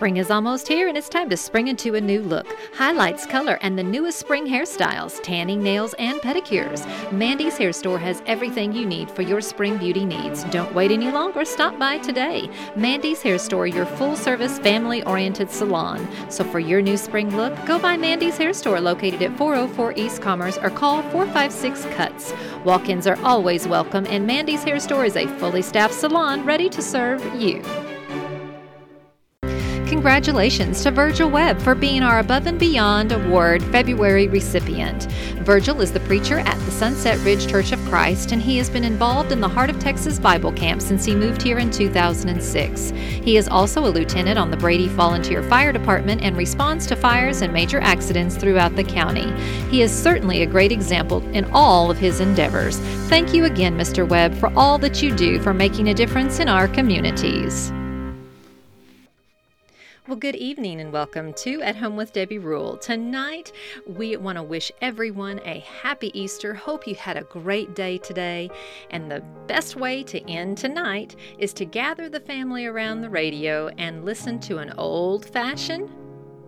Spring is almost here and it's time to spring into a new look. Highlights, color, and the newest spring hairstyles, tanning, nails, and pedicures. Mandy's Hair Store has everything you need for your spring beauty needs. Don't wait any longer. Stop by today. Mandy's Hair Store, your full service, family oriented salon. So for your new spring look, go by Mandy's Hair Store located at 404 East Commerce or call 456 Cuts. Walk ins are always welcome, and Mandy's Hair Store is a fully staffed salon ready to serve you. Congratulations to Virgil Webb for being our Above and Beyond Award February recipient. Virgil is the preacher at the Sunset Ridge Church of Christ, and he has been involved in the Heart of Texas Bible Camp since he moved here in 2006. He is also a lieutenant on the Brady Volunteer Fire Department and responds to fires and major accidents throughout the county. He is certainly a great example in all of his endeavors. Thank you again, Mr. Webb, for all that you do for making a difference in our communities. Well, good evening and welcome to At Home with Debbie Rule. Tonight, we want to wish everyone a happy Easter. Hope you had a great day today. And the best way to end tonight is to gather the family around the radio and listen to an old fashioned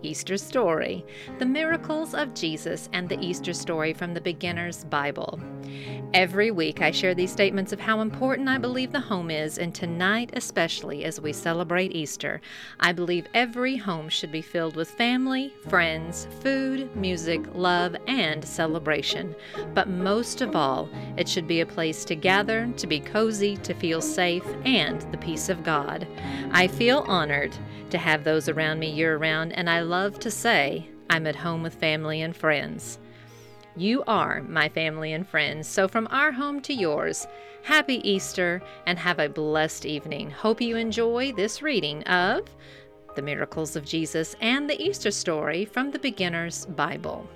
Easter story, the miracles of Jesus and the Easter story from the beginner's Bible. Every week I share these statements of how important I believe the home is, and tonight especially as we celebrate Easter. I believe every home should be filled with family, friends, food, music, love, and celebration. But most of all, it should be a place to gather, to be cozy, to feel safe, and the peace of God. I feel honored to have those around me year round, and I love to say I'm at home with family and friends. You are my family and friends, so from our home to yours, happy Easter and have a blessed evening. Hope you enjoy this reading of The Miracles of Jesus and the Easter story from the Beginner's Bible.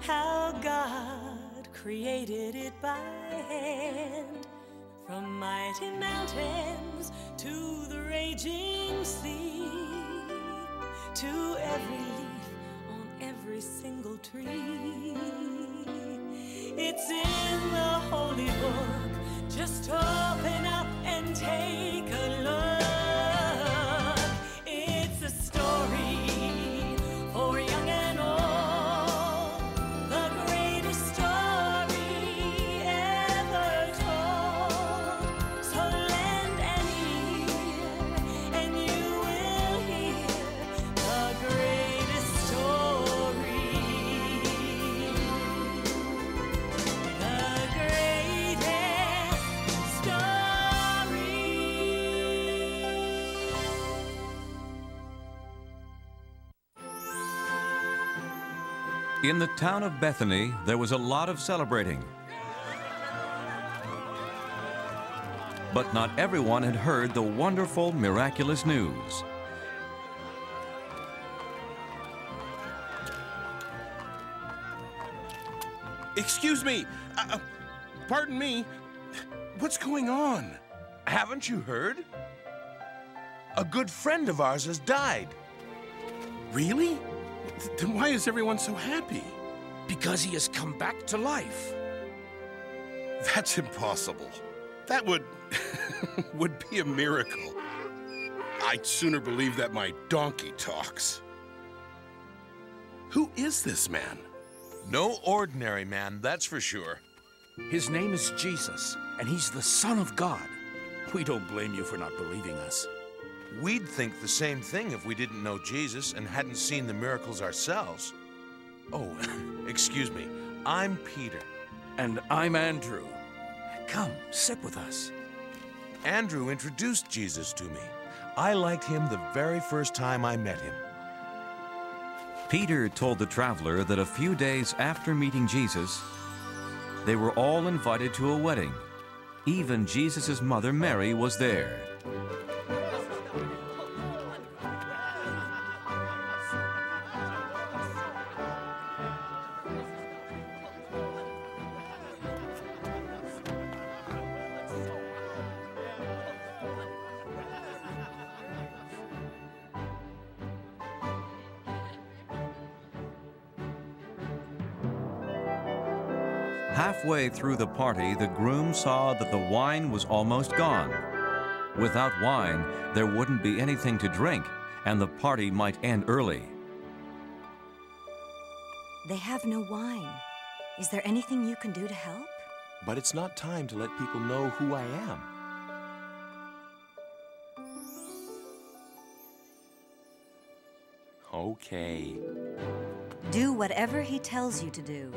How God created it by hand. From mighty mountains to the raging sea, to every leaf on every single tree. It's in the holy book. Just open up and take a look. In the town of Bethany, there was a lot of celebrating. But not everyone had heard the wonderful, miraculous news. Excuse me. Uh, uh, pardon me. What's going on? Haven't you heard? A good friend of ours has died. Really? Then why is everyone so happy? Because he has come back to life. That's impossible. That would would be a miracle. I'd sooner believe that my donkey talks. Who is this man? No ordinary man, that's for sure. His name is Jesus, and he's the Son of God. We don't blame you for not believing us. We'd think the same thing if we didn't know Jesus and hadn't seen the miracles ourselves. Oh, excuse me. I'm Peter. And I'm Andrew. Come, sit with us. Andrew introduced Jesus to me. I liked him the very first time I met him. Peter told the traveler that a few days after meeting Jesus, they were all invited to a wedding. Even Jesus' mother Mary was there. Halfway through the party, the groom saw that the wine was almost gone. Without wine, there wouldn't be anything to drink, and the party might end early. They have no wine. Is there anything you can do to help? But it's not time to let people know who I am. Okay. Do whatever he tells you to do.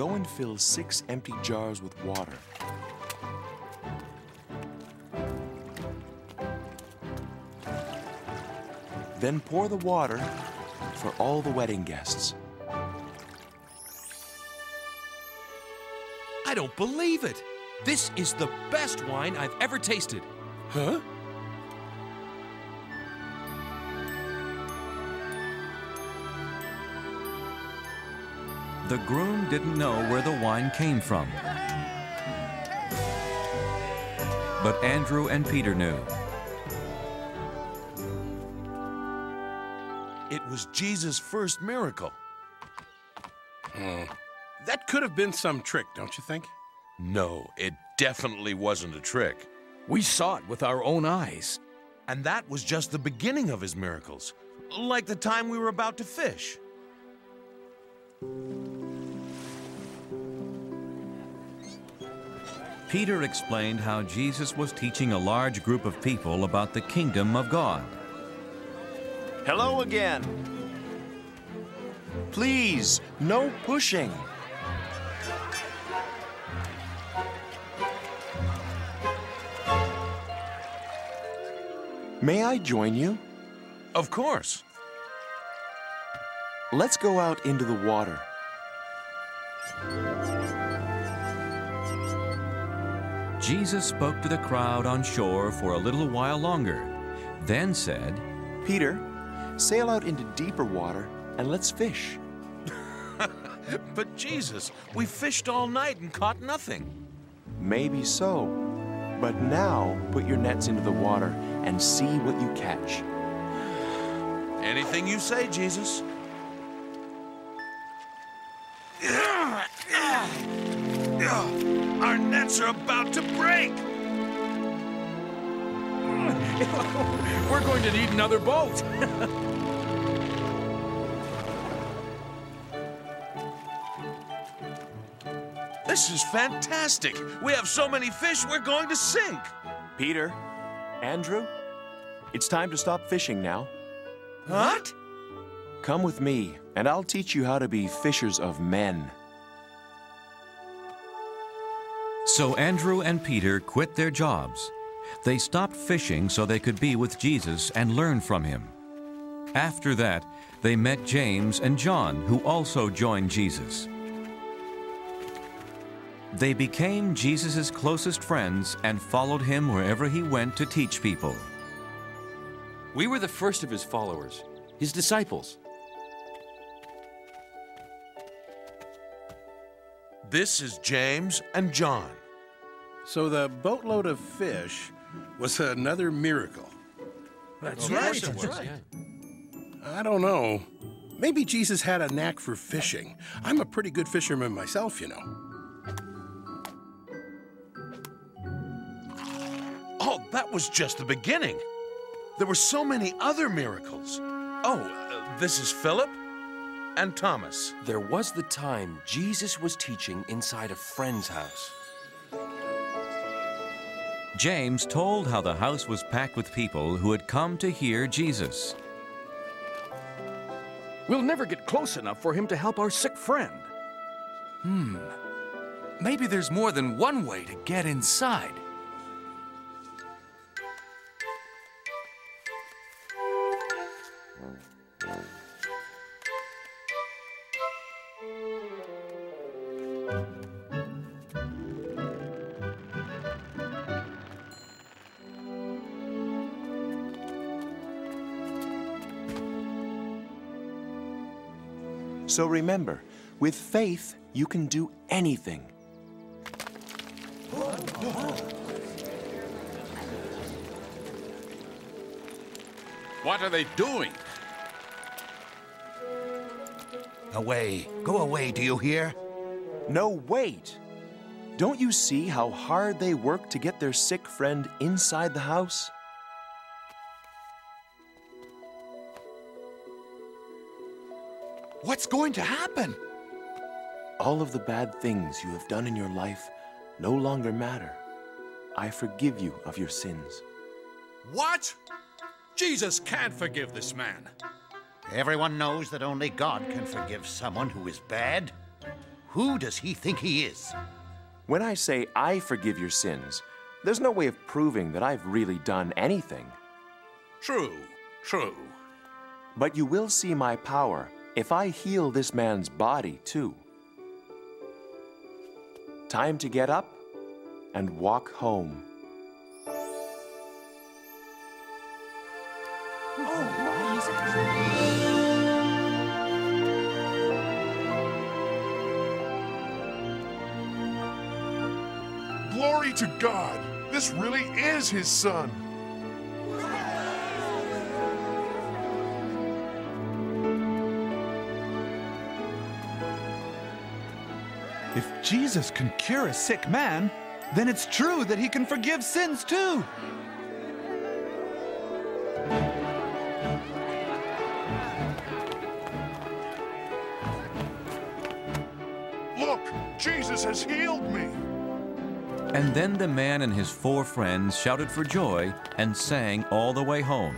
Go and fill six empty jars with water. Then pour the water for all the wedding guests. I don't believe it. This is the best wine I've ever tasted. Huh? The groom didn't know where the wine came from. But Andrew and Peter knew. It was Jesus' first miracle. Hmm. That could have been some trick, don't you think? No, it definitely wasn't a trick. We saw it with our own eyes. And that was just the beginning of his miracles. Like the time we were about to fish. Peter explained how Jesus was teaching a large group of people about the kingdom of God. Hello again. Please, no pushing. May I join you? Of course. Let's go out into the water. Jesus spoke to the crowd on shore for a little while longer, then said, Peter, sail out into deeper water and let's fish. But Jesus, we fished all night and caught nothing. Maybe so. But now put your nets into the water and see what you catch. Anything you say, Jesus. Our are about to break. We're going to need another boat. This is fantastic. We have so many fish, we're going to sink. Peter, Andrew, it's time to stop fishing now. What? Come with me, and I'll teach you how to be fishers of men. So Andrew and Peter quit their jobs. They stopped fishing so they could be with Jesus and learn from him. After that, they met James and John, who also joined Jesus. They became Jesus' closest friends and followed him wherever he went to teach people. We were the first of his followers, his disciples. This is James and John. So the boatload of fish was another miracle. That's right. I don't know. Maybe Jesus had a knack for fishing. I'm a pretty good fisherman myself, you know. Oh, that was just the beginning. There were so many other miracles. Oh, uh, this is Philip and Thomas. There was the time Jesus was teaching inside a friend's house. James told how the house was packed with people who had come to hear Jesus. We'll never get close enough for him to help our sick friend. Hmm. Maybe there's more than one way to get inside. So remember, with faith, you can do anything. What are they doing? Away. Go away, do you hear? No, wait! Don't you see how hard they work to get their sick friend inside the house? What's going to happen? All of the bad things you have done in your life no longer matter. I forgive you of your sins. What? Jesus can't forgive this man. Everyone knows that only God can forgive someone who is bad. Who does he think he is? When I say I forgive your sins, there's no way of proving that I've really done anything. True, true. But you will see my power if I heal this man's body too. Time to get up and walk home. Glory to God! This really is his son! If Jesus can cure a sick man, then it's true that he can forgive sins too. Look, Jesus has healed me! And then the man and his four friends shouted for joy and sang all the way home.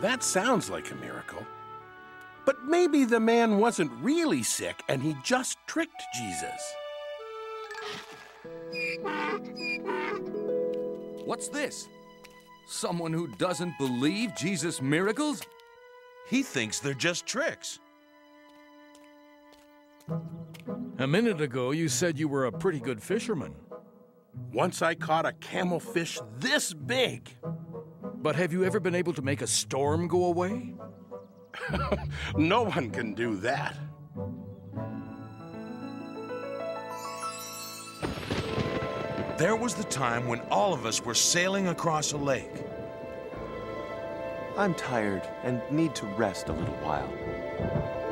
That sounds like a miracle. But maybe the man wasn't really sick and he just tricked Jesus. What's this? Someone who doesn't believe Jesus' miracles? He thinks they're just tricks. A minute ago, you said you were a pretty good fisherman. Once I caught a camel fish this big. But have you ever been able to make a storm go away? No one can do that. There was the time when all of us were sailing across a lake. I'm tired and need to rest a little while.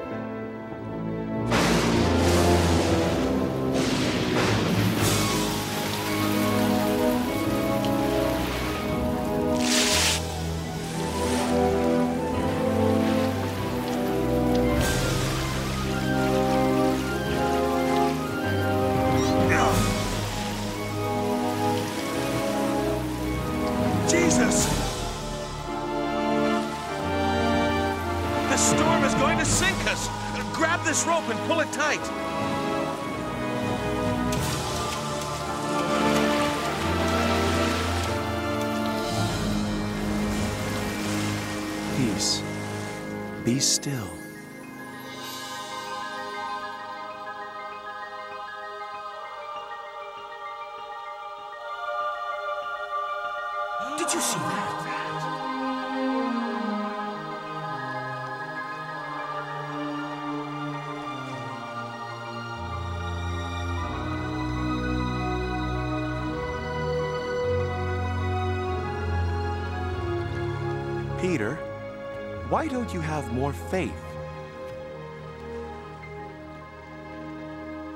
Why don't you have more faith?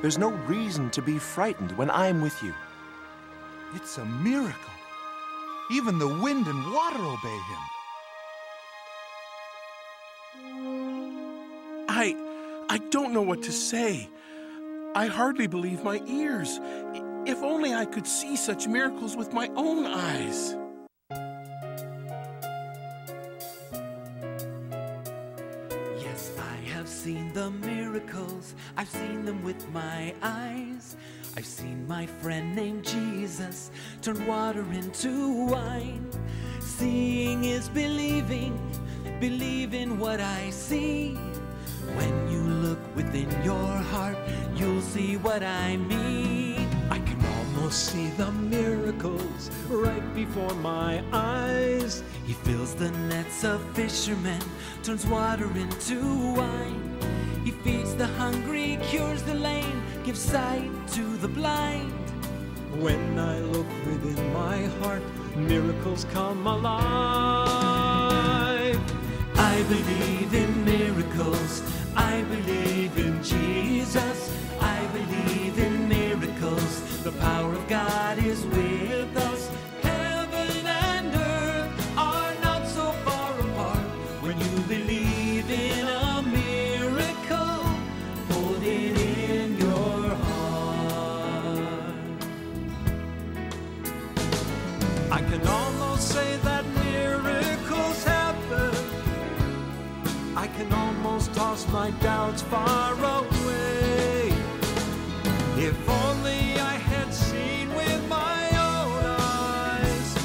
There's no reason to be frightened when I'm with you. It's a miracle. Even the wind and water obey him. I. I don't know what to say. I hardly believe my ears. If only I could see such miracles with my own eyes. The miracles. I've seen them with my eyes. I've seen my friend named Jesus turn water into wine. Seeing is believing, believe in what I see. When you look within your heart, you'll see what I mean. I can almost see the miracles right before my eyes. He fills the nets of fishermen, turns water into wine. He feeds the hungry, cures the lame, gives sight to the blind. When I look within my heart, miracles come alive. I believe in miracles. I believe in Jesus. I believe in miracles. The power of God is with my doubts far away. If only I had seen with my own eyes.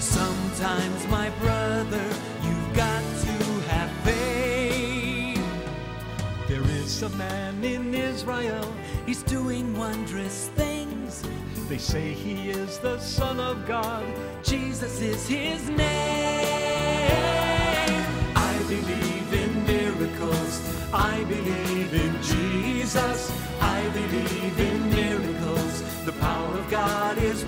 Sometimes, my brother, you've got to have faith. There is a man in Israel. He's doing wondrous things. They say he is the Son of God. Jesus is his name. I believe believe in Jesus. I believe in miracles. The power of God is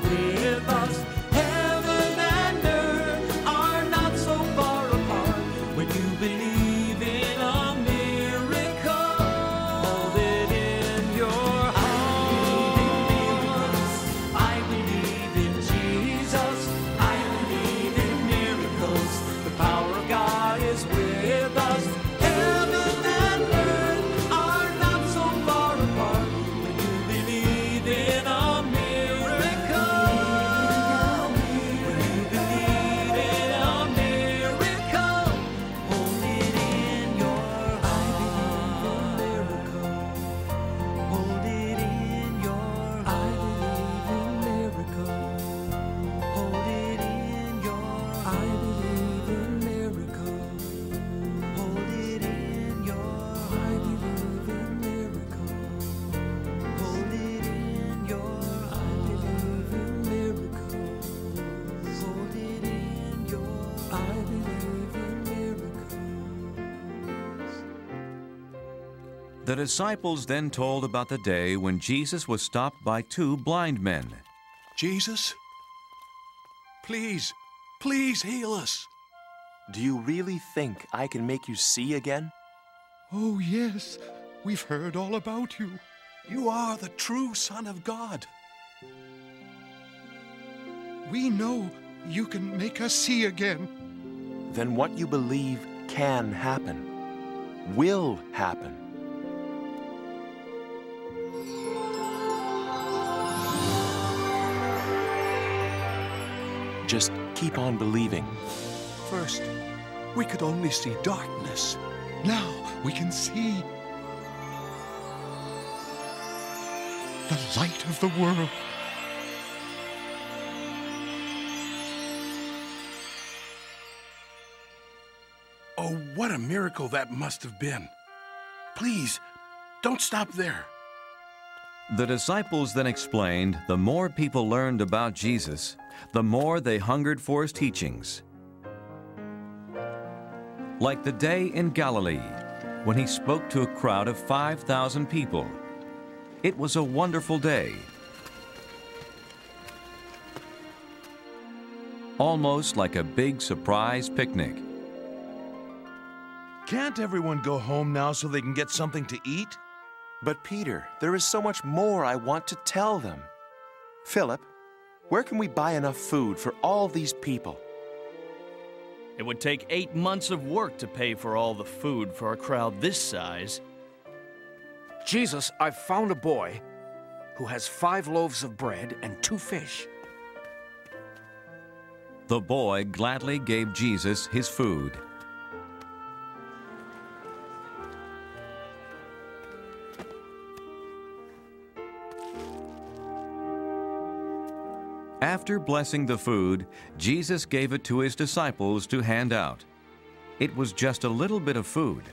disciples then told about the day when Jesus was stopped by two blind men. Jesus, please, please heal us. Do you really think I can make you see again? Oh, yes, we've heard all about you. You are the true Son of God. We know you can make us see again. Then what you believe can happen, will happen. Just keep on believing. First, we could only see darkness. Now we can see the light of the world. Oh, what a miracle that must have been. Please, don't stop there. The disciples then explained the more people learned about Jesus, the more they hungered for his teachings. Like the day in Galilee, when he spoke to a crowd of 5,000 people. It was a wonderful day. Almost like a big surprise picnic. Can't everyone go home now so they can get something to eat? But Peter, there is so much more I want to tell them. Philip, where can we buy enough food for all these people? It would take eight months of work to pay for all the food for a crowd this size. Jesus, I've found a boy who has five loaves of bread and two fish. The boy gladly gave Jesus his food. After blessing the food, Jesus gave it to his disciples to hand out. It was just a little bit of food,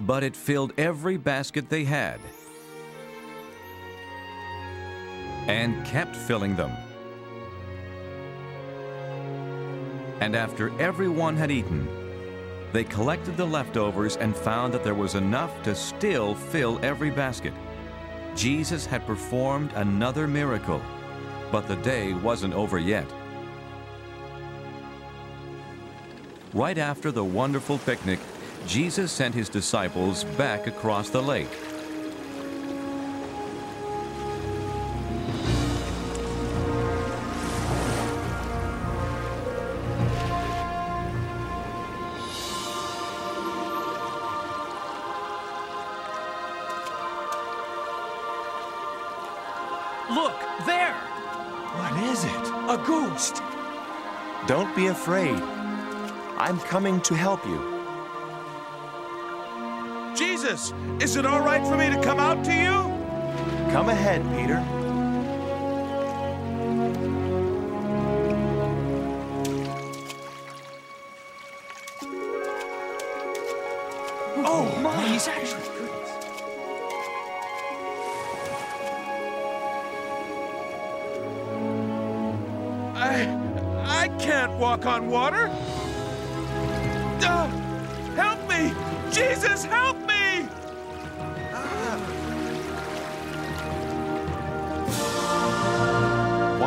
but it filled every basket they had and kept filling them. And after everyone had eaten, they collected the leftovers and found that there was enough to still fill every basket. Jesus had performed another miracle, but the day wasn't over yet. Right after the wonderful picnic, Jesus sent his disciples back across the lake. Afraid. I'm coming to help you. Jesus, is it all right for me to come out to you? Come ahead, Peter.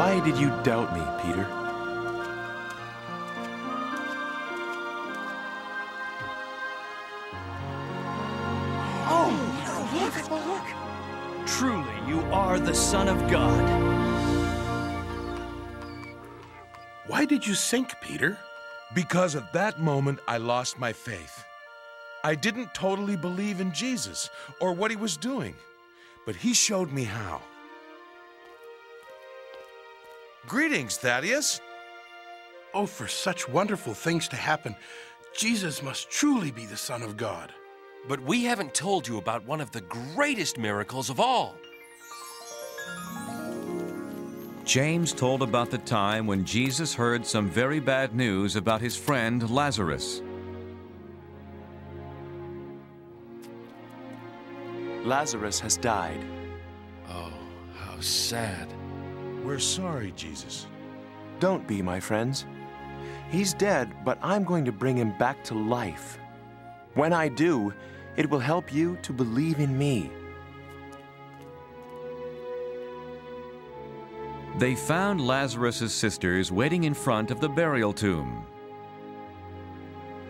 Why did you doubt me, Peter? Oh, look, look! Truly, you are the Son of God. Why did you sink, Peter? Because at that moment, I lost my faith. I didn't totally believe in Jesus or what he was doing, but he showed me how. Greetings, Thaddeus. Oh, for such wonderful things to happen, Jesus must truly be the Son of God. But we haven't told you about one of the greatest miracles of all. James told about the time when Jesus heard some very bad news about his friend Lazarus. Lazarus has died. Oh, how sad. We're sorry, Jesus. Don't be, my friends. He's dead, but I'm going to bring him back to life. When I do, it will help you to believe in me. They found Lazarus' sisters waiting in front of the burial tomb.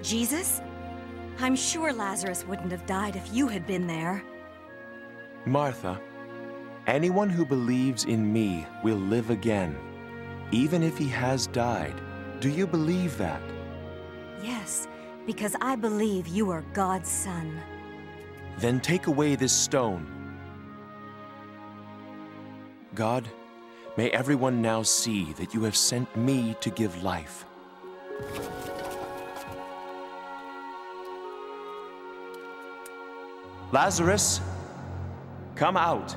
Jesus? I'm sure Lazarus wouldn't have died if you had been there. Martha, anyone who believes in me will live again, even if he has died. Do you believe that? Yes, because I believe you are God's son. Then take away this stone. God, may everyone now see that you have sent me to give life. Lazarus, come out.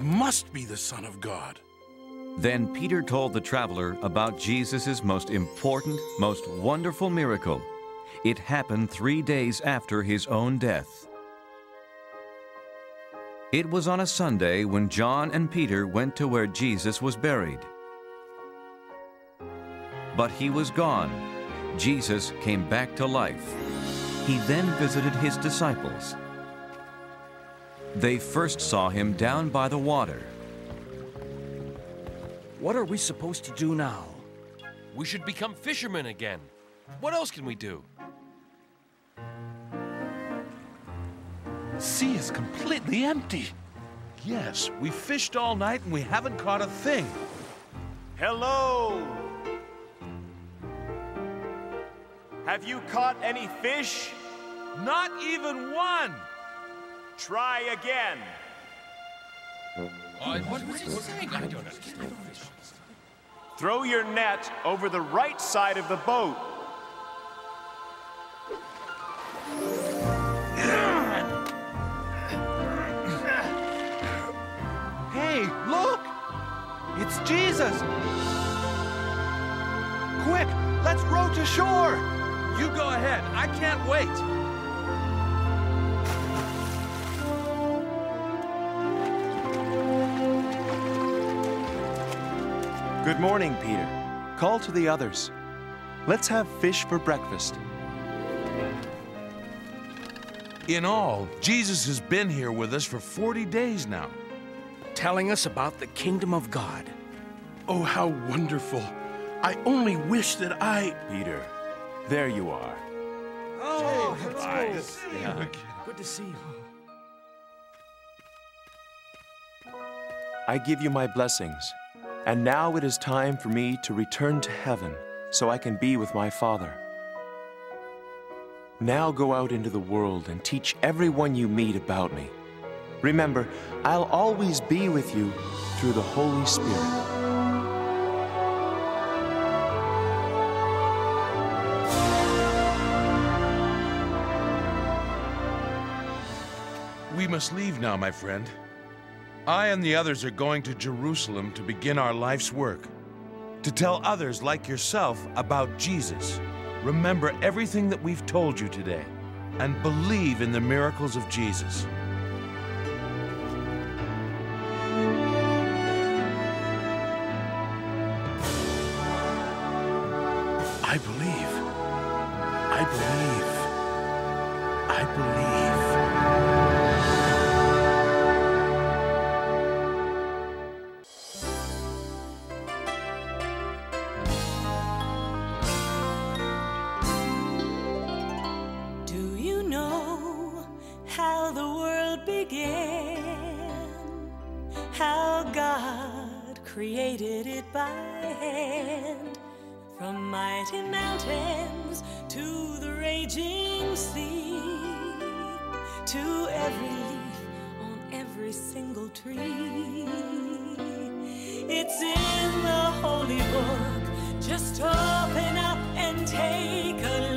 Must be the Son of God. Then Peter told the traveler about Jesus' most important, most wonderful miracle. It happened three days after his own death. It was on a Sunday when John and Peter went to where Jesus was buried. But he was gone. Jesus came back to life. He then visited his disciples. They first saw him down by the water. What are we supposed to do now? We should become fishermen again. What else can we do? Sea is completely empty. Yes, we fished all night and we haven't caught a thing. Hello! Have you caught any fish? Not even one! Try again. Uh, what was he saying? I don't understand. Throw your net over the right side of the boat. Hey, look! It's Jesus! Quick, let's row to shore! You go ahead. I can't wait. Good morning, Peter. Call to the others. Let's have fish for breakfast. In all, Jesus has been here with us for 40 days now. Telling us about the kingdom of God. Oh, how wonderful. I only wish that I. Peter, there you are. Oh, that's nice. good. Yeah. Good to see you. I give you my blessings. And now it is time for me to return to heaven so I can be with my Father. Now go out into the world and teach everyone you meet about me. Remember, I'll always be with you through the Holy Spirit. We must leave now, my friend. I and the others are going to Jerusalem to begin our life's work. To tell others like yourself about Jesus. Remember everything that we've told you today and believe in the miracles of Jesus. By hand? From mighty mountains to the raging sea, to every leaf on every single tree. It's in the holy book. Just open up and take a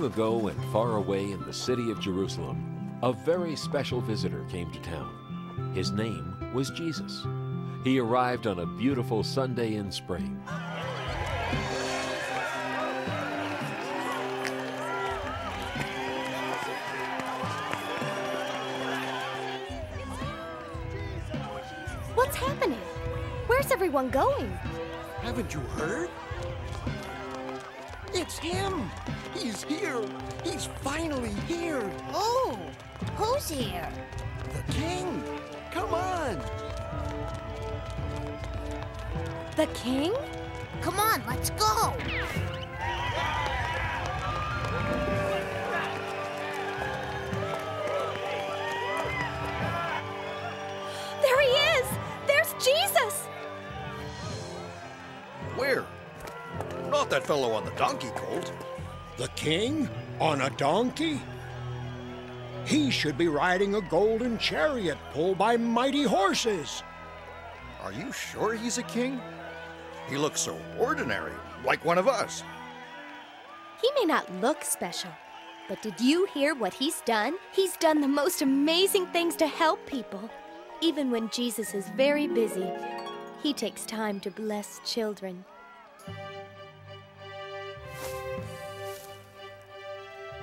Long ago and far away in the city of Jerusalem, a very special visitor came to town. His name was Jesus. He arrived on a beautiful Sunday in spring. What's happening? Where's everyone going? Haven't you heard? It's him! He's here! He's finally here! Oh, who's here? The king! Come on! The king? Come on, let's go. Not that fellow on the donkey colt. The king? On a donkey? He should be riding a golden chariot pulled by mighty horses. Are you sure he's a king? He looks so ordinary, like one of us. He may not look special, but did you hear what he's done? He's done the most amazing things to help people. Even when Jesus is very busy, he takes time to bless children.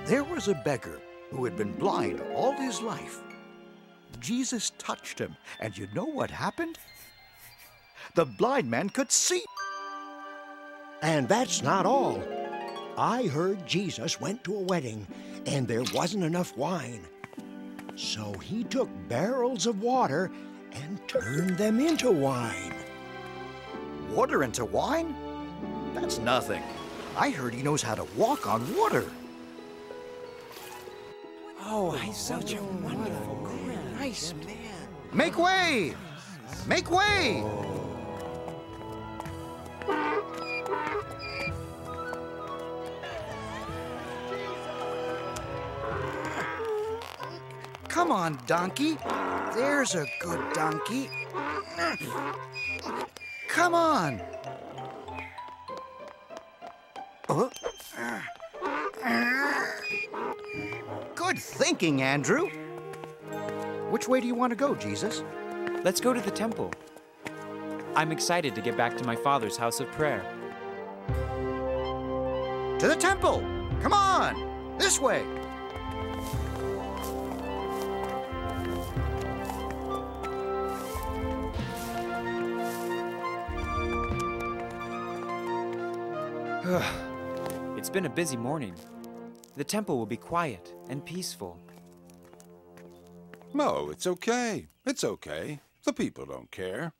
There was a beggar who had been blind all his life. Jesus touched him, and you know what happened? The blind man could see. And that's not all. I heard Jesus went to a wedding and there wasn't enough wine. So he took barrels of water and turned them into wine. Water into wine? That's nothing. I heard he knows how to walk on water. Oh, I such a wonderful man. Nice man. Make way! Make way! Come on, donkey. There's a good donkey. Come on. Thinking, Andrew. Which way do you want to go, Jesus? Let's go to the temple. I'm excited to get back to my father's house of prayer. To the temple. Come on. This way. it's been a busy morning. The temple will be quiet and peaceful. No, it's okay. It's okay. The people don't care.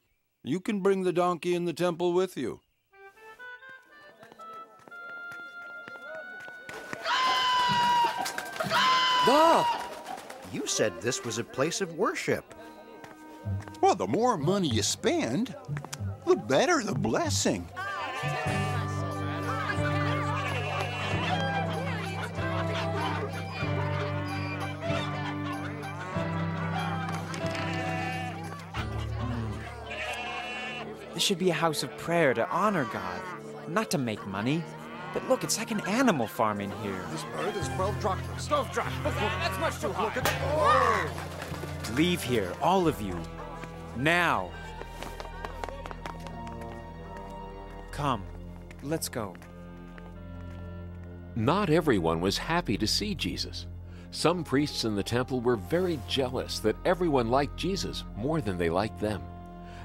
You can bring the donkey in the temple with you. Ah! You said this was a place of worship. Well, the more money you spend, the better the blessing. This should be a house of prayer to honor God, not to make money. But look, it's like an animal farm in here. This bird is 12 drachmas. 12 drachmas. That's much too high. Look at the... Leave here, all of you. Now. Come, let's go. Not everyone was happy to see Jesus. Some priests in the temple were very jealous that everyone liked Jesus more than they liked them.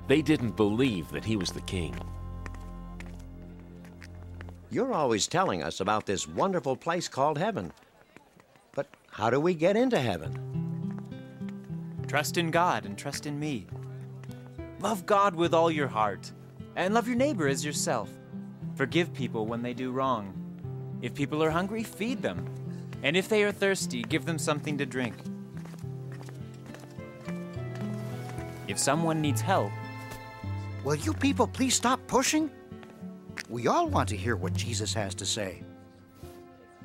They didn't believe that he was the king. You're always telling us about this wonderful place called heaven. But how do we get into heaven? Trust in God and trust in me. Love God with all your heart, and love your neighbor as yourself. Forgive people when they do wrong. If people are hungry, feed them. And if they are thirsty, give them something to drink. If someone needs help, Will you people please stop pushing? We all want to hear what Jesus has to say.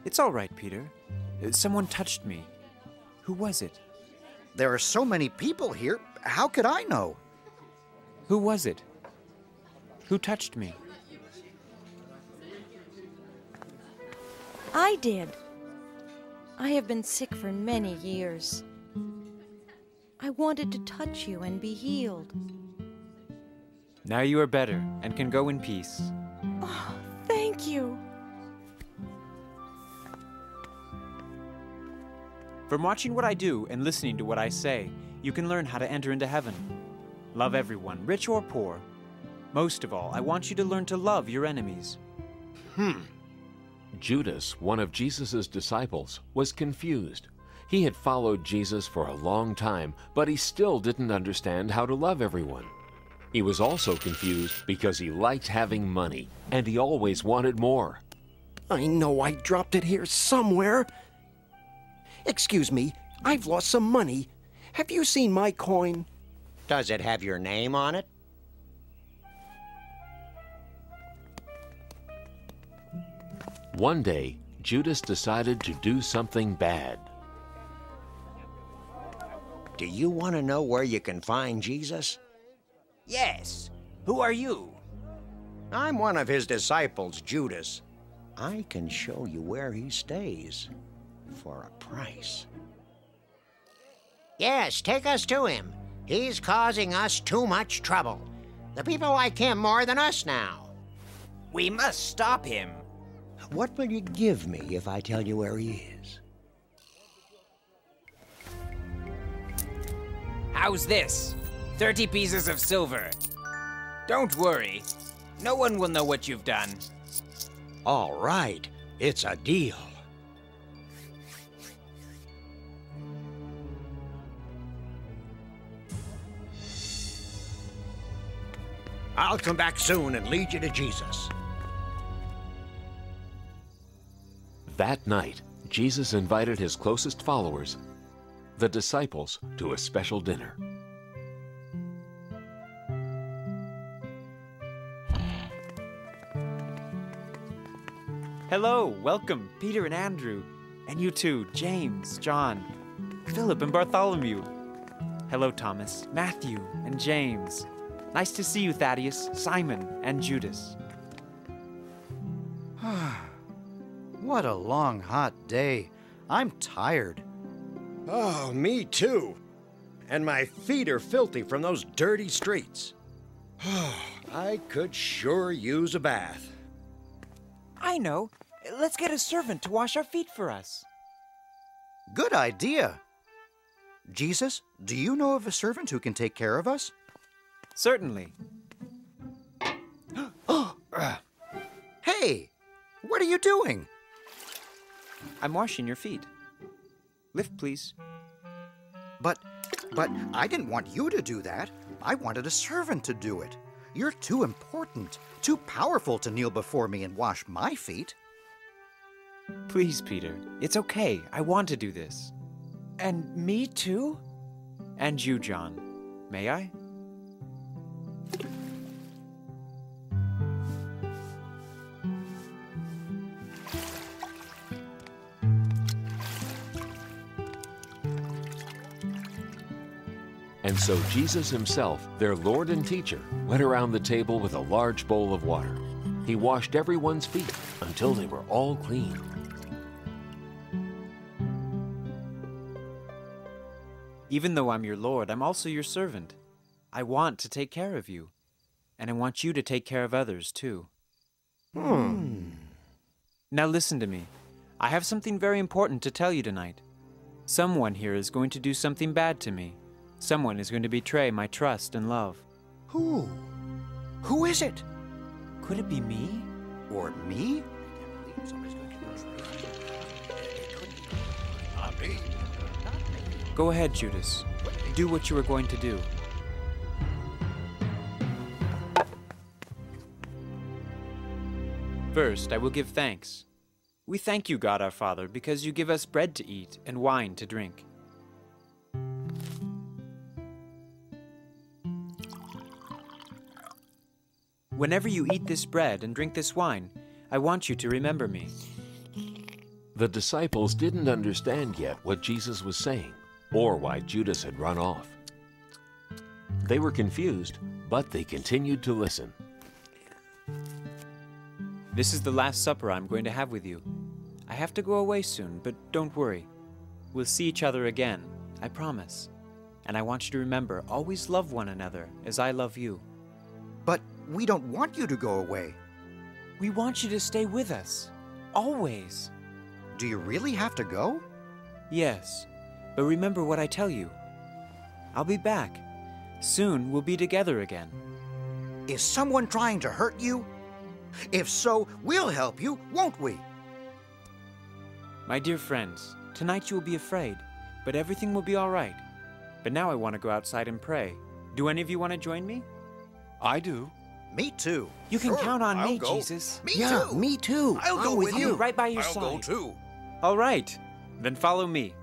It's all right, Peter. Uh, Someone touched me. Who was it? There are so many people here. How could I know? Who was it? Who touched me? I did. I have been sick for many years. I wanted to touch you and be healed. Now you are better and can go in peace. Oh, Thank you. From watching what I do and listening to what I say, you can learn how to enter into heaven. Love everyone, rich or poor. Most of all, I want you to learn to love your enemies. Hmm. Judas, one of Jesus' disciples, was confused. He had followed Jesus for a long time, but he still didn't understand how to love everyone. He was also confused because he liked having money, and he always wanted more. I know I dropped it here somewhere. Excuse me, I've lost some money. Have you seen my coin? Does it have your name on it? One day, Judas decided to do something bad. Do you want to know where you can find Jesus? Yes. Who are you? I'm one of his disciples, Judas. I can show you where he stays for a price. Yes, take us to him. He's causing us too much trouble. The people like him more than us now. We must stop him. What will you give me if I tell you where he is? How's this? 30 pieces of silver. Don't worry. No one will know what you've done. All right, it's a deal. I'll come back soon and lead you to Jesus. That night, Jesus invited his closest followers, the disciples, to a special dinner. Hello, welcome, Peter and Andrew. And you too, James, John. Philip and Bartholomew. Hello, Thomas, Matthew, and James. Nice to see you, Thaddeus, Simon, and Judas. Ah. What a long, hot day. I'm tired. Oh, me too. And my feet are filthy from those dirty streets. I could sure use a bath. I know. Let's get a servant to wash our feet for us. Good idea. Jesus, do you know of a servant who can take care of us? Certainly. hey, what are you doing? I'm washing your feet. Lift, please. But, but I didn't want you to do that. I wanted a servant to do it. You're too important, too powerful to kneel before me and wash my feet. Please, Peter. It's okay. I want to do this. And me too? And you, John. May I? And so Jesus himself, their Lord and teacher, went around the table with a large bowl of water. He washed everyone's feet until they were all clean. Even though I'm your Lord, I'm also your servant. I want to take care of you. And I want you to take care of others, too. Hmm. Now listen to me. I have something very important to tell you tonight. Someone here is going to do something bad to me. Someone is going to betray my trust and love. Who? Who is it? Could it be me? Or me? Go ahead, Judas. Do what you were going to do. First, I will give thanks. We thank you, God our Father, because you give us bread to eat and wine to drink. Whenever you eat this bread and drink this wine, I want you to remember me. The disciples didn't understand yet what Jesus was saying or why Judas had run off. They were confused, but they continued to listen. This is the last supper I'm going to have with you. I have to go away soon, but don't worry. We'll see each other again, I promise. And I want you to remember always love one another as I love you. But we don't want you to go away. We want you to stay with us. Always. Do you really have to go? Yes, but remember what I tell you. I'll be back. Soon we'll be together again. Is someone trying to hurt you? If so, we'll help you, won't we? My dear friends, tonight you will be afraid, but everything will be all right. But now I want to go outside and pray. Do any of you want to join me? I do. Me too. You can Sure, count on I'll me, go. Jesus. Me yeah, too. me too. I'll go I'm with you. right by your I'll side. go too. All right, then follow me.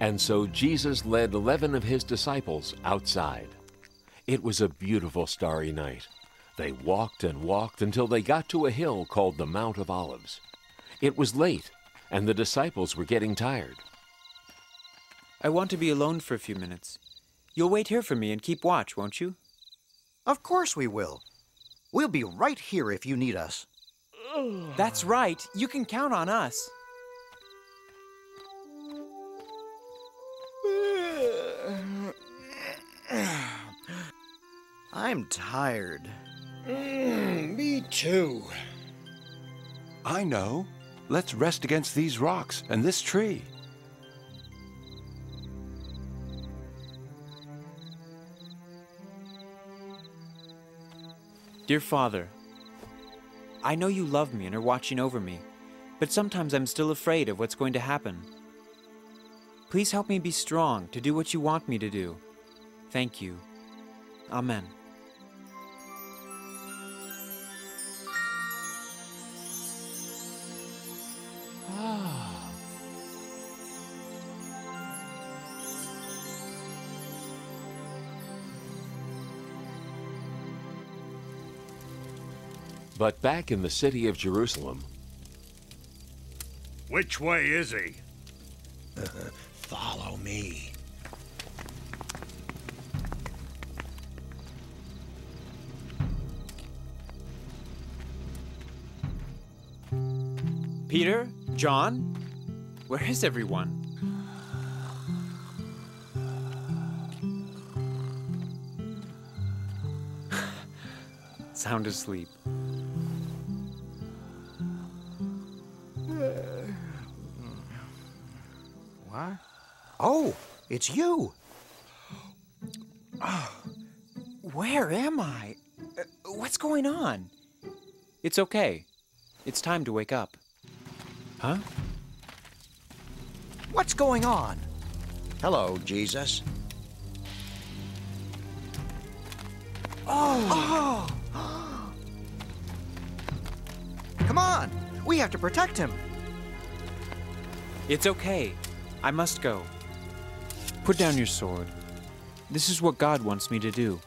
And so Jesus led 11 of his disciples outside. It was a beautiful starry night. They walked and walked until they got to a hill called the Mount of Olives. It was late, and the disciples were getting tired. I want to be alone for a few minutes. You'll wait here for me and keep watch, won't you? Of course we will. We'll be right here if you need us. That's right. You can count on us. I'm tired. Mm, me too. I know. Let's rest against these rocks and this tree. Dear Father, I know you love me and are watching over me, but sometimes I'm still afraid of what's going to happen. Please help me be strong to do what you want me to do. Thank you. Amen. But back in the city of Jerusalem, Which way is he? Follow me. Peter? John? Where is everyone? Sound asleep. Oh, it's you. Where am I? Uh, What's going on? It's okay. It's time to wake up. Huh? What's going on? Hello, Jesus. Oh. Come on. We have to protect him. It's okay. I must go. Put down your sword. This is what God wants me to do.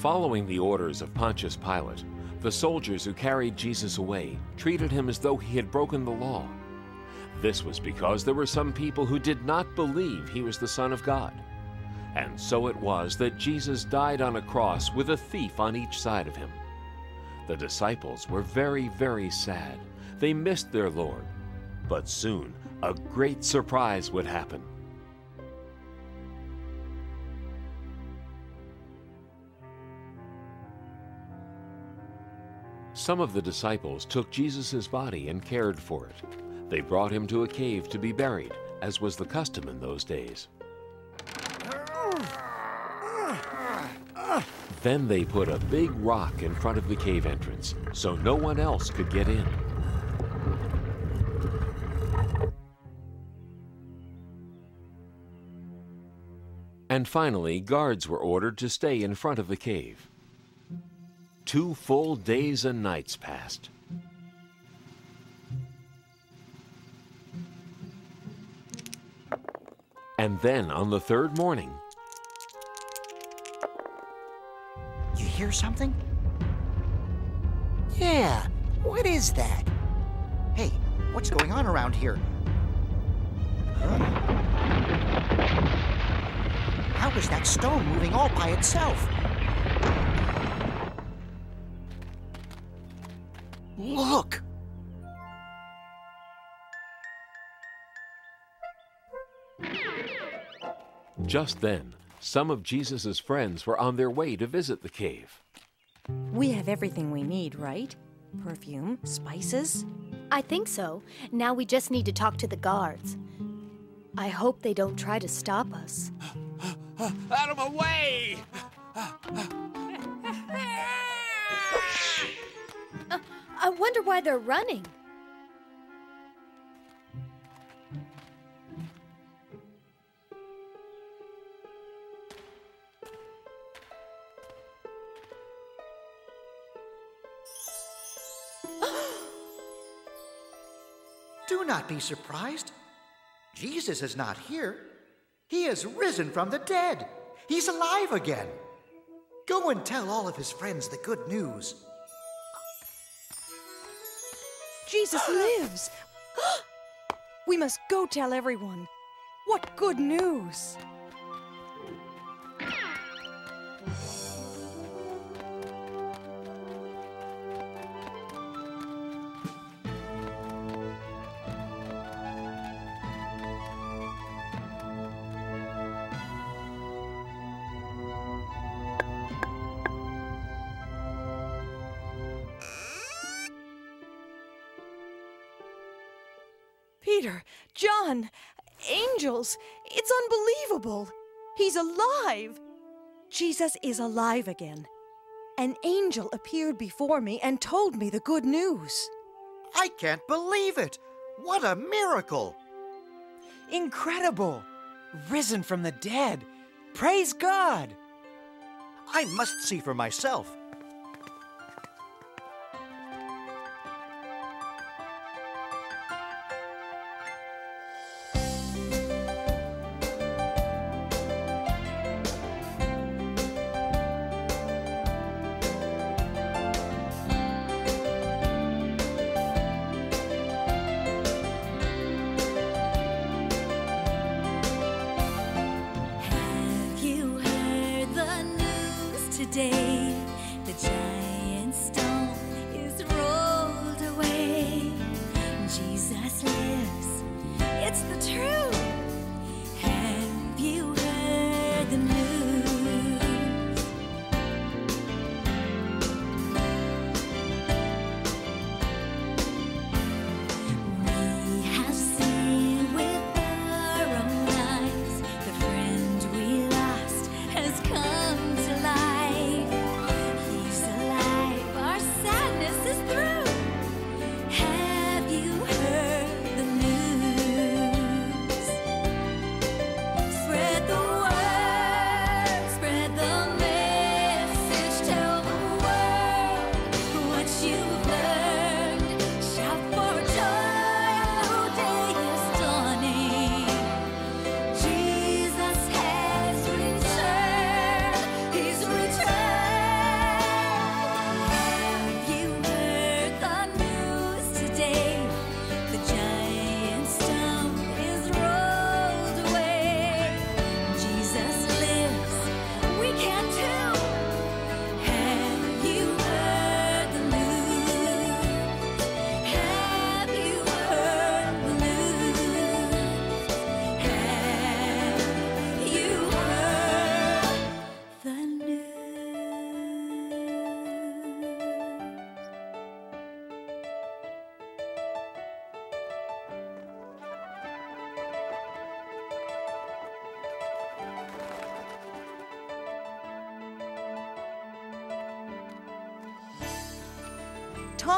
following the orders of Pontius Pilate, the soldiers who carried Jesus away treated him as though he had broken the law. This was because there were some people who did not believe he was the Son of God. And so it was that Jesus died on a cross with a thief on each side of him. The disciples were very, very sad. They missed their Lord. But soon, a great surprise would happen. Some of the disciples took Jesus' body and cared for it. They brought him to a cave to be buried, as was the custom in those days. Then they put a big rock in front of the cave entrance so no one else could get in. And finally, guards were ordered to stay in front of the cave. Two full days and nights passed. And then on the third morning, You hear something? Yeah. What is that? Hey, what's going on around here? Huh? How is that stone moving all by itself? Look! Just then, some of Jesus' friends were on their way to visit the cave. We have everything we need, right? Perfume, spices? I think so. Now we just need to talk to the guards. I hope they don't try to stop us. Out of my way! Uh, I wonder why they're running. Not be surprised. Jesus is not here. He has risen from the dead. He's alive again. Go and tell all of his friends the good news. Jesus lives! we must go tell everyone. What good news! Angels, it's unbelievable. He's alive. Jesus is alive again. An angel appeared before me and told me the good news. I can't believe it. What a miracle! Incredible! Risen from the dead. Praise God! I must see for myself.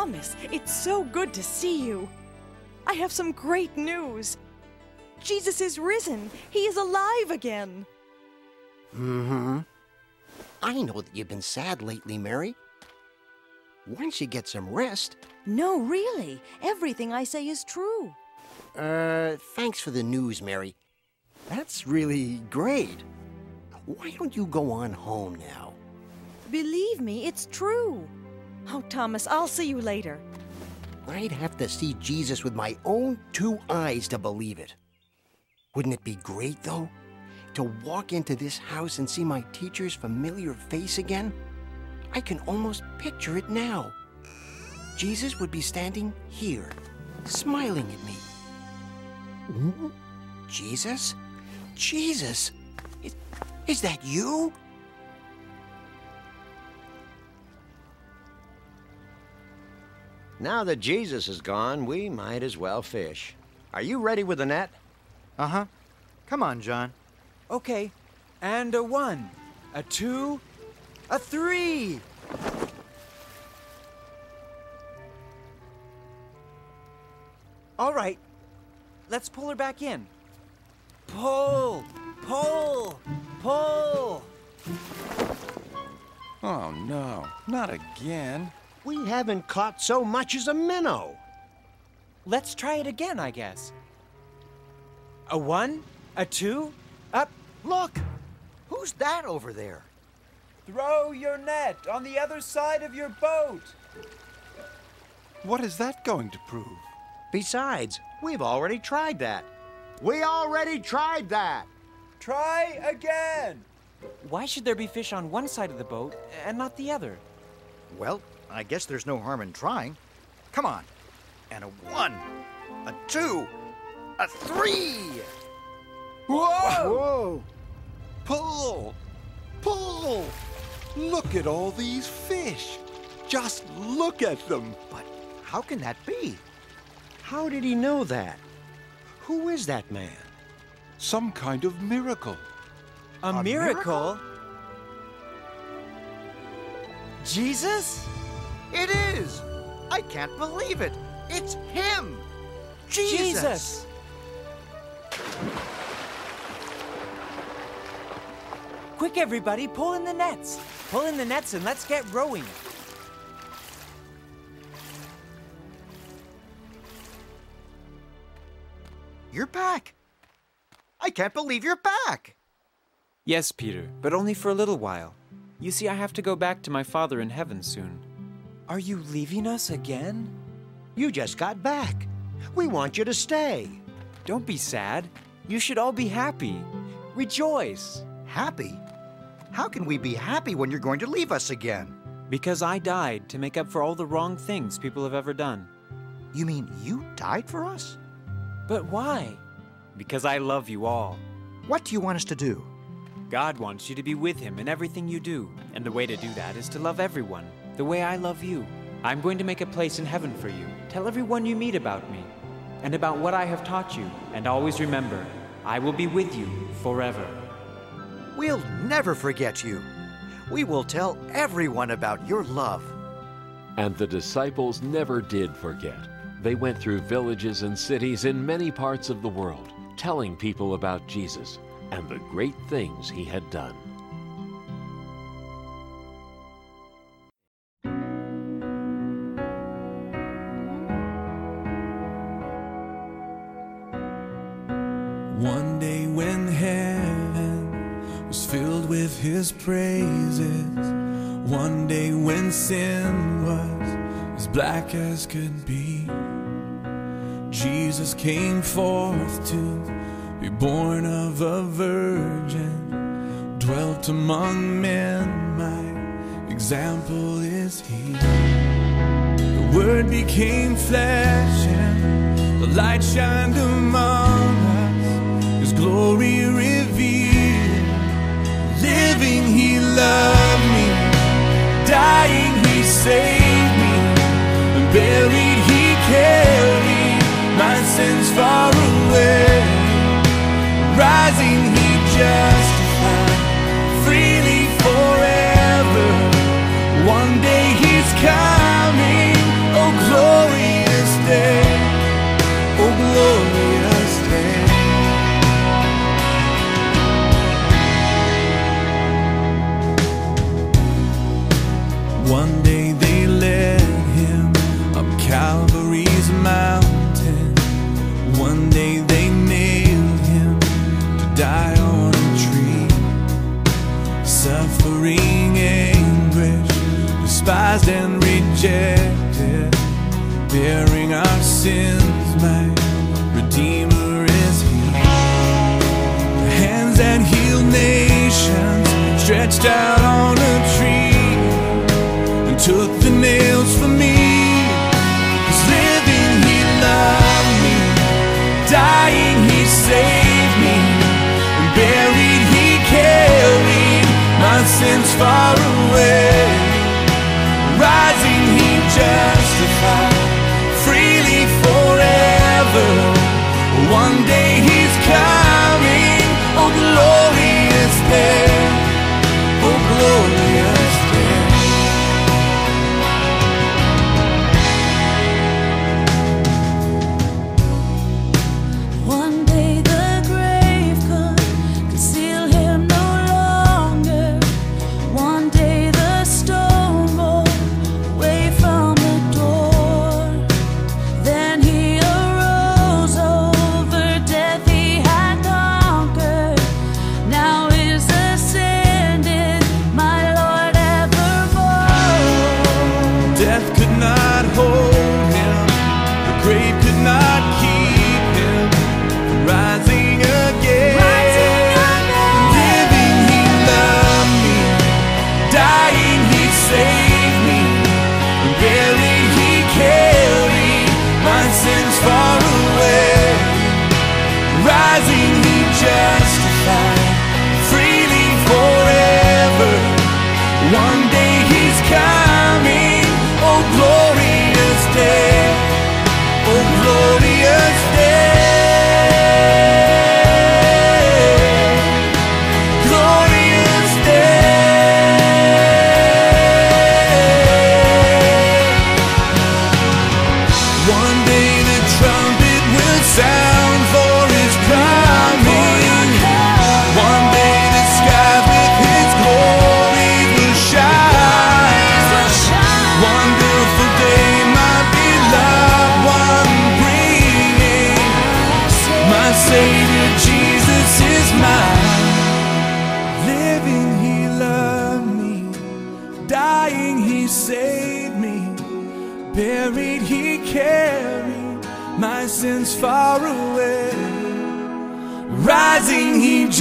Thomas, it's so good to see you. I have some great news. Jesus is risen. He is alive again. Mm-hmm. I know that you've been sad lately, Mary. Why don't you get some rest? No, really. Everything I say is true. Uh, thanks for the news, Mary. That's really great. Why don't you go on home now? Believe me, it's true. Oh, Thomas, I'll see you later. I'd have to see Jesus with my own two eyes to believe it. Wouldn't it be great, though, to walk into this house and see my teacher's familiar face again? I can almost picture it now. Jesus would be standing here, smiling at me. Jesus? Jesus? Is, is that you? Now that Jesus is gone, we might as well fish. Are you ready with the net? Uh huh. Come on, John. Okay. And a one, a two, a three. All right. Let's pull her back in. Pull, pull, pull. Oh, no. Not again. We haven't caught so much as a minnow. Let's try it again, I guess. A one, a two, up. Look! Who's that over there? Throw your net on the other side of your boat. What is that going to prove? Besides, we've already tried that. We already tried that. Try again. Why should there be fish on one side of the boat and not the other? Well, I guess there's no harm in trying. Come on. And a one, a two, a three. Whoa! Whoa! Pull! Pull! Look at all these fish. Just look at them. But how can that be? How did he know that? Who is that man? Some kind of miracle. A, A miracle? miracle? Jesus? It is! I can't believe it! It's him! Jesus! Jesus! Quick, everybody, pull in the nets. Pull in the nets and let's get rowing. You're back! I can't believe you're back! Yes, Peter, but only for a little while. You see, I have to go back to my father in heaven soon. Are you leaving us again? You just got back. We want you to stay. Don't be sad. You should all be happy. Rejoice. Happy? How can we be happy when you're going to leave us again? Because I died to make up for all the wrong things people have ever done. You mean you died for us? But why? Because I love you all. What do you want us to do? God wants you to be with Him in everything you do, and the way to do that is to love everyone, the way I love you. I'm going to make a place in heaven for you. Tell everyone you meet about me, and about what I have taught you, and always remember, I will be with you forever. We'll never forget you. We will tell everyone about your love. And the disciples never did forget. They went through villages and cities in many parts of the world, telling people about Jesus and the great things he had done. One day when heaven was filled with his praises, one day when sin was as black as could be, Jesus came forth to be born of a virgin, dwelt among men, my example is he. The word became flesh and the light shined among glory revealed. Living, he loved me, dying, he saved me, buried, he carried my sins far away. Rising, he justified despised and rejected, bearing our sins, my Redeemer is He. The hands that heal nations stretched out on a tree and took the nails for me. 'Cause living, He loved me, dying, He saved me, and buried, He carried my sins far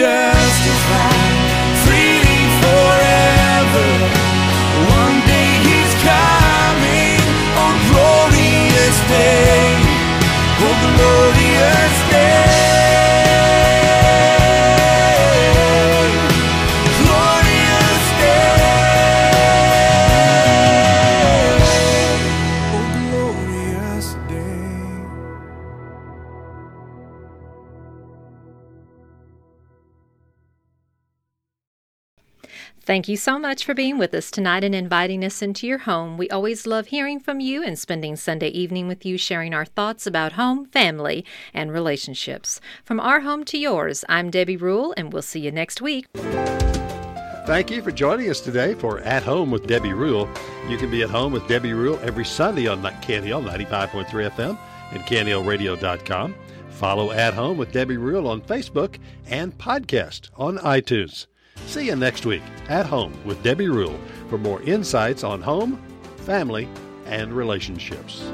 Rising, Thank you so much for being with us tonight and inviting us into your home. We always love hearing from you and spending Sunday evening with you, sharing our thoughts about home, family, and relationships. From our home to yours, I'm Debbie Rule, and we'll see you next week. Thank you for joining us today for At Home with Debbie Rule. You can be at home with Debbie Rule every Sunday on KNL 95.3 FM and KNLRadio.com. Follow At Home with Debbie Rule on Facebook and podcast on iTunes. See you next week at Home with Debbie Rule for more insights on home, family, and relationships.